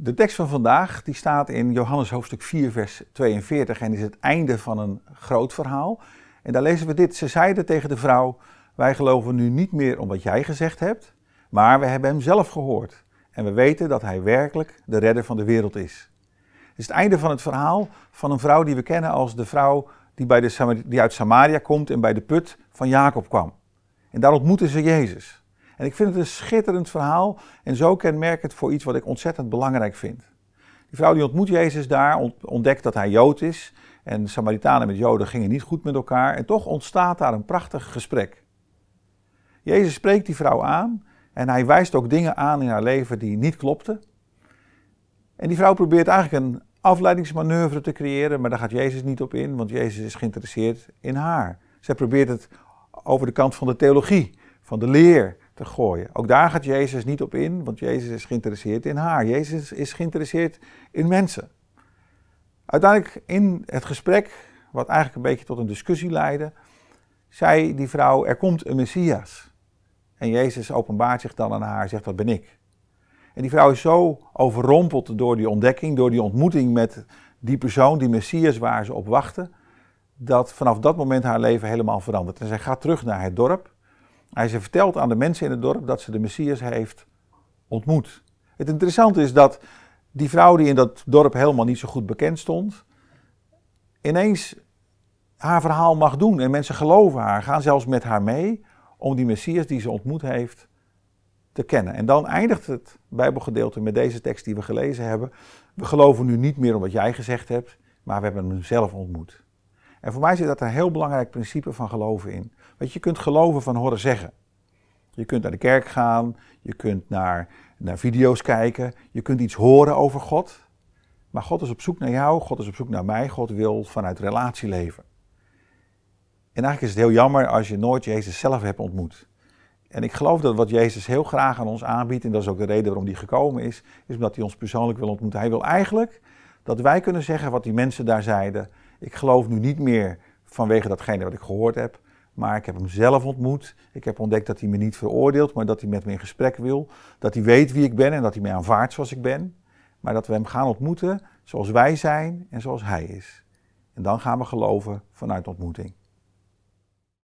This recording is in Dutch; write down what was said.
De tekst van vandaag die staat in Johannes hoofdstuk 4, vers 42 en is het einde van een groot verhaal. En daar lezen we dit. Ze zeiden tegen de vrouw: Wij geloven nu niet meer om wat jij gezegd hebt, maar we hebben hem zelf gehoord. En we weten dat hij werkelijk de redder van de wereld is. Het is het einde van het verhaal van een vrouw die we kennen als de vrouw die, bij de, die uit Samaria komt en bij de put van Jacob kwam. En daar ontmoeten ze Jezus. En ik vind het een schitterend verhaal en zo kenmerkend voor iets wat ik ontzettend belangrijk vind. Die vrouw die ontmoet Jezus daar, ontdekt dat hij Jood is. En Samaritanen met Joden gingen niet goed met elkaar. En toch ontstaat daar een prachtig gesprek. Jezus spreekt die vrouw aan en hij wijst ook dingen aan in haar leven die niet klopten. En die vrouw probeert eigenlijk een afleidingsmanoeuvre te creëren, maar daar gaat Jezus niet op in, want Jezus is geïnteresseerd in haar. Zij probeert het over de kant van de theologie, van de leer, te gooien. Ook daar gaat Jezus niet op in, want Jezus is geïnteresseerd in haar. Jezus is geïnteresseerd in mensen. Uiteindelijk in het gesprek, wat eigenlijk een beetje tot een discussie leidde, zei die vrouw: Er komt een messias. En Jezus openbaart zich dan aan haar, zegt: Dat ben ik. En die vrouw is zo overrompeld door die ontdekking, door die ontmoeting met die persoon, die messias waar ze op wachtte, dat vanaf dat moment haar leven helemaal verandert. En zij gaat terug naar het dorp. Hij ze vertelt aan de mensen in het dorp dat ze de Messias heeft ontmoet. Het interessante is dat die vrouw die in dat dorp helemaal niet zo goed bekend stond, ineens haar verhaal mag doen en mensen geloven haar, gaan zelfs met haar mee om die Messias die ze ontmoet heeft te kennen. En dan eindigt het Bijbelgedeelte met deze tekst die we gelezen hebben. We geloven nu niet meer om wat jij gezegd hebt, maar we hebben hem zelf ontmoet. En voor mij zit dat een heel belangrijk principe van geloven in. Want je kunt geloven van horen zeggen. Je kunt naar de kerk gaan, je kunt naar, naar video's kijken, je kunt iets horen over God. Maar God is op zoek naar jou, God is op zoek naar mij, God wil vanuit relatie leven. En eigenlijk is het heel jammer als je nooit Jezus zelf hebt ontmoet. En ik geloof dat wat Jezus heel graag aan ons aanbiedt, en dat is ook de reden waarom hij gekomen is, is omdat hij ons persoonlijk wil ontmoeten. Hij wil eigenlijk dat wij kunnen zeggen wat die mensen daar zeiden. Ik geloof nu niet meer vanwege datgene wat ik gehoord heb, maar ik heb hem zelf ontmoet. Ik heb ontdekt dat hij me niet veroordeelt, maar dat hij met me in gesprek wil. Dat hij weet wie ik ben en dat hij mij aanvaardt zoals ik ben. Maar dat we hem gaan ontmoeten zoals wij zijn en zoals hij is. En dan gaan we geloven vanuit ontmoeting.